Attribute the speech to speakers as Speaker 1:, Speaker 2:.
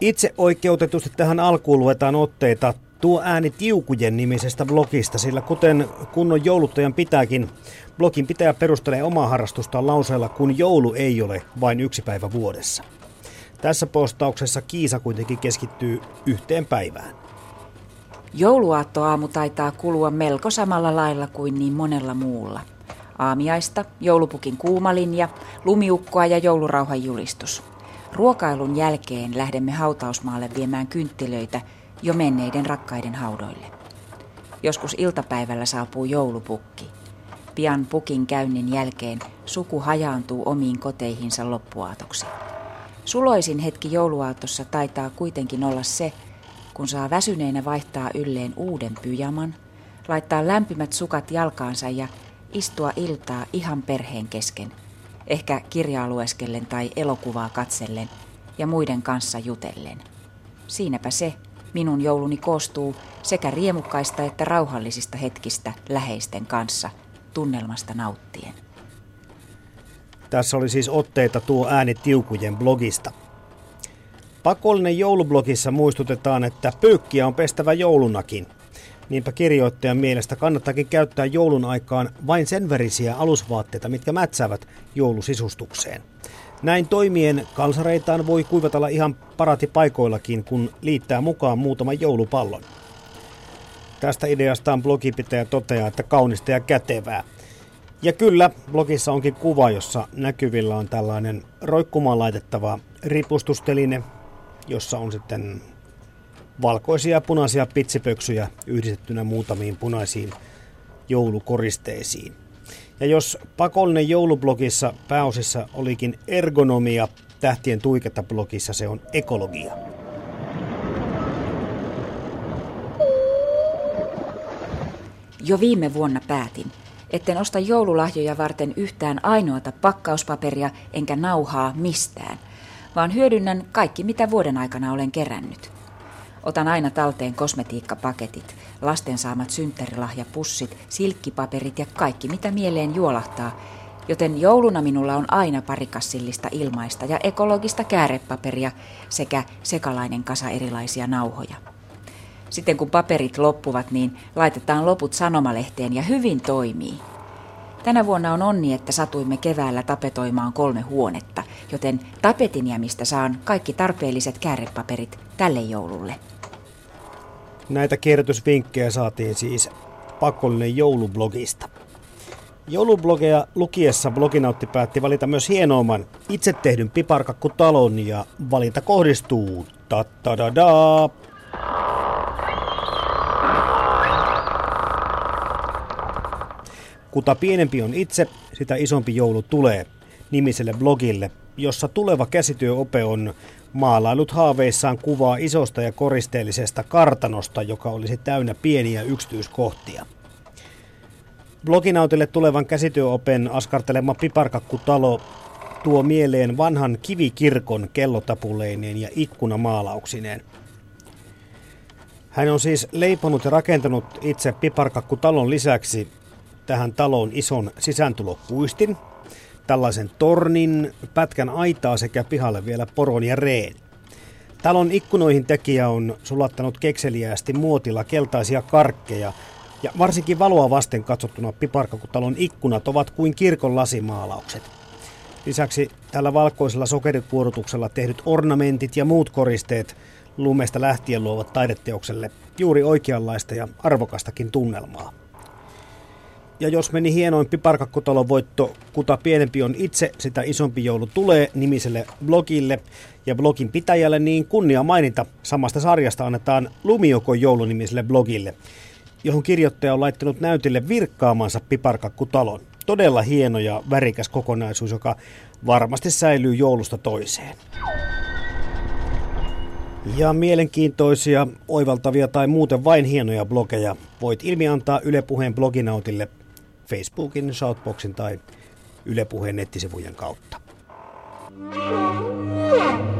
Speaker 1: Itse oikeutetusti tähän alkuun luetaan otteita Tuo ääni Tiukujen nimisestä blogista, sillä kuten kunnon jouluttajan pitääkin, blogin pitäjä perustelee omaa harrastustaan lauseella, kun joulu ei ole vain yksi päivä vuodessa. Tässä postauksessa Kiisa kuitenkin keskittyy yhteen päivään.
Speaker 2: Jouluaattoaamu taitaa kulua melko samalla lailla kuin niin monella muulla. Aamiaista, joulupukin kuumalinja, lumiukkoa ja joulurauhan julistus. Ruokailun jälkeen lähdemme hautausmaalle viemään kynttilöitä jo menneiden rakkaiden haudoille. Joskus iltapäivällä saapuu joulupukki. Pian pukin käynnin jälkeen suku hajaantuu omiin koteihinsa loppuaatoksi. Suloisin hetki jouluaatossa taitaa kuitenkin olla se, kun saa väsyneenä vaihtaa ylleen uuden pyjaman, laittaa lämpimät sukat jalkaansa ja istua iltaa ihan perheen kesken, ehkä kirjaa lueskellen tai elokuvaa katsellen ja muiden kanssa jutellen. Siinäpä se, minun jouluni koostuu sekä riemukkaista että rauhallisista hetkistä läheisten kanssa, tunnelmasta nauttien.
Speaker 1: Tässä oli siis otteita tuo ääni Tiukujen blogista. Pakollinen joulublogissa muistutetaan, että pyykkiä on pestävä joulunakin. Niinpä kirjoittajan mielestä kannattakin käyttää joulun aikaan vain sen verisiä alusvaatteita, mitkä mätsäävät joulusisustukseen. Näin toimien kalsareitaan voi kuivatella ihan parati paikoillakin, kun liittää mukaan muutaman joulupallon. Tästä ideastaan blogipitäjä toteaa, että kaunista ja kätevää. Ja kyllä, blogissa onkin kuva, jossa näkyvillä on tällainen roikkumaan laitettava ripustusteline, jossa on sitten valkoisia ja punaisia pitsipöksyjä yhdistettynä muutamiin punaisiin joulukoristeisiin. Ja jos pakollinen joulublogissa pääosissa olikin ergonomia, tähtien tuiketta blogissa se on ekologia.
Speaker 2: Jo viime vuonna päätin, etten osta joululahjoja varten yhtään ainoata pakkauspaperia enkä nauhaa mistään, vaan hyödynnän kaikki mitä vuoden aikana olen kerännyt. Otan aina talteen kosmetiikkapaketit, lasten saamat synttärilahjapussit, silkkipaperit ja kaikki mitä mieleen juolahtaa, joten jouluna minulla on aina parikassillista ilmaista ja ekologista käärepaperia sekä sekalainen kasa erilaisia nauhoja. Sitten kun paperit loppuvat, niin laitetaan loput sanomalehteen ja hyvin toimii. Tänä vuonna on onni, että satuimme keväällä tapetoimaan kolme huonetta, joten tapetinjämistä saan kaikki tarpeelliset käärepaperit tälle joululle.
Speaker 1: Näitä kierrätysvinkkejä saatiin siis pakollinen joulublogista. Joulublogeja lukiessa bloginautti päätti valita myös hienoimman itse tehdyn piparkakkutalon ja valinta kohdistuu ta da da Kuta pienempi on itse, sitä isompi joulu tulee nimiselle blogille, jossa tuleva käsityöope on maalailut haaveissaan kuvaa isosta ja koristeellisesta kartanosta, joka olisi täynnä pieniä yksityiskohtia. Bloginautille tulevan käsityöopen askartelema piparkakkutalo tuo mieleen vanhan kivikirkon kellotapuleineen ja ikkunamaalauksineen. Hän on siis leiponut ja rakentanut itse piparkakkutalon lisäksi tähän taloon ison sisääntulopuistin, tällaisen tornin, pätkän aitaa sekä pihalle vielä poron ja reen. Talon ikkunoihin tekijä on sulattanut kekseliäästi muotilla keltaisia karkkeja, ja varsinkin valoa vasten katsottuna piparkakutalon ikkunat ovat kuin kirkon lasimaalaukset. Lisäksi tällä valkoisella sokerikuorutuksella tehdyt ornamentit ja muut koristeet lumesta lähtien luovat taideteokselle juuri oikeanlaista ja arvokastakin tunnelmaa. Ja jos meni hienoin piparkakkotalon voitto, kuta pienempi on itse, sitä isompi joulu tulee nimiselle blogille ja blogin pitäjälle, niin kunnia mainita samasta sarjasta annetaan Lumiokon joulunimiselle blogille, johon kirjoittaja on laittanut näytille virkkaamansa piparkakkutalon. Todella hieno ja värikäs kokonaisuus, joka varmasti säilyy joulusta toiseen. Ja mielenkiintoisia, oivaltavia tai muuten vain hienoja blogeja voit ilmiantaa Yle Puheen bloginautille Facebookin, Shoutboxin tai Yle Puheen nettisivujen kautta. Yeah.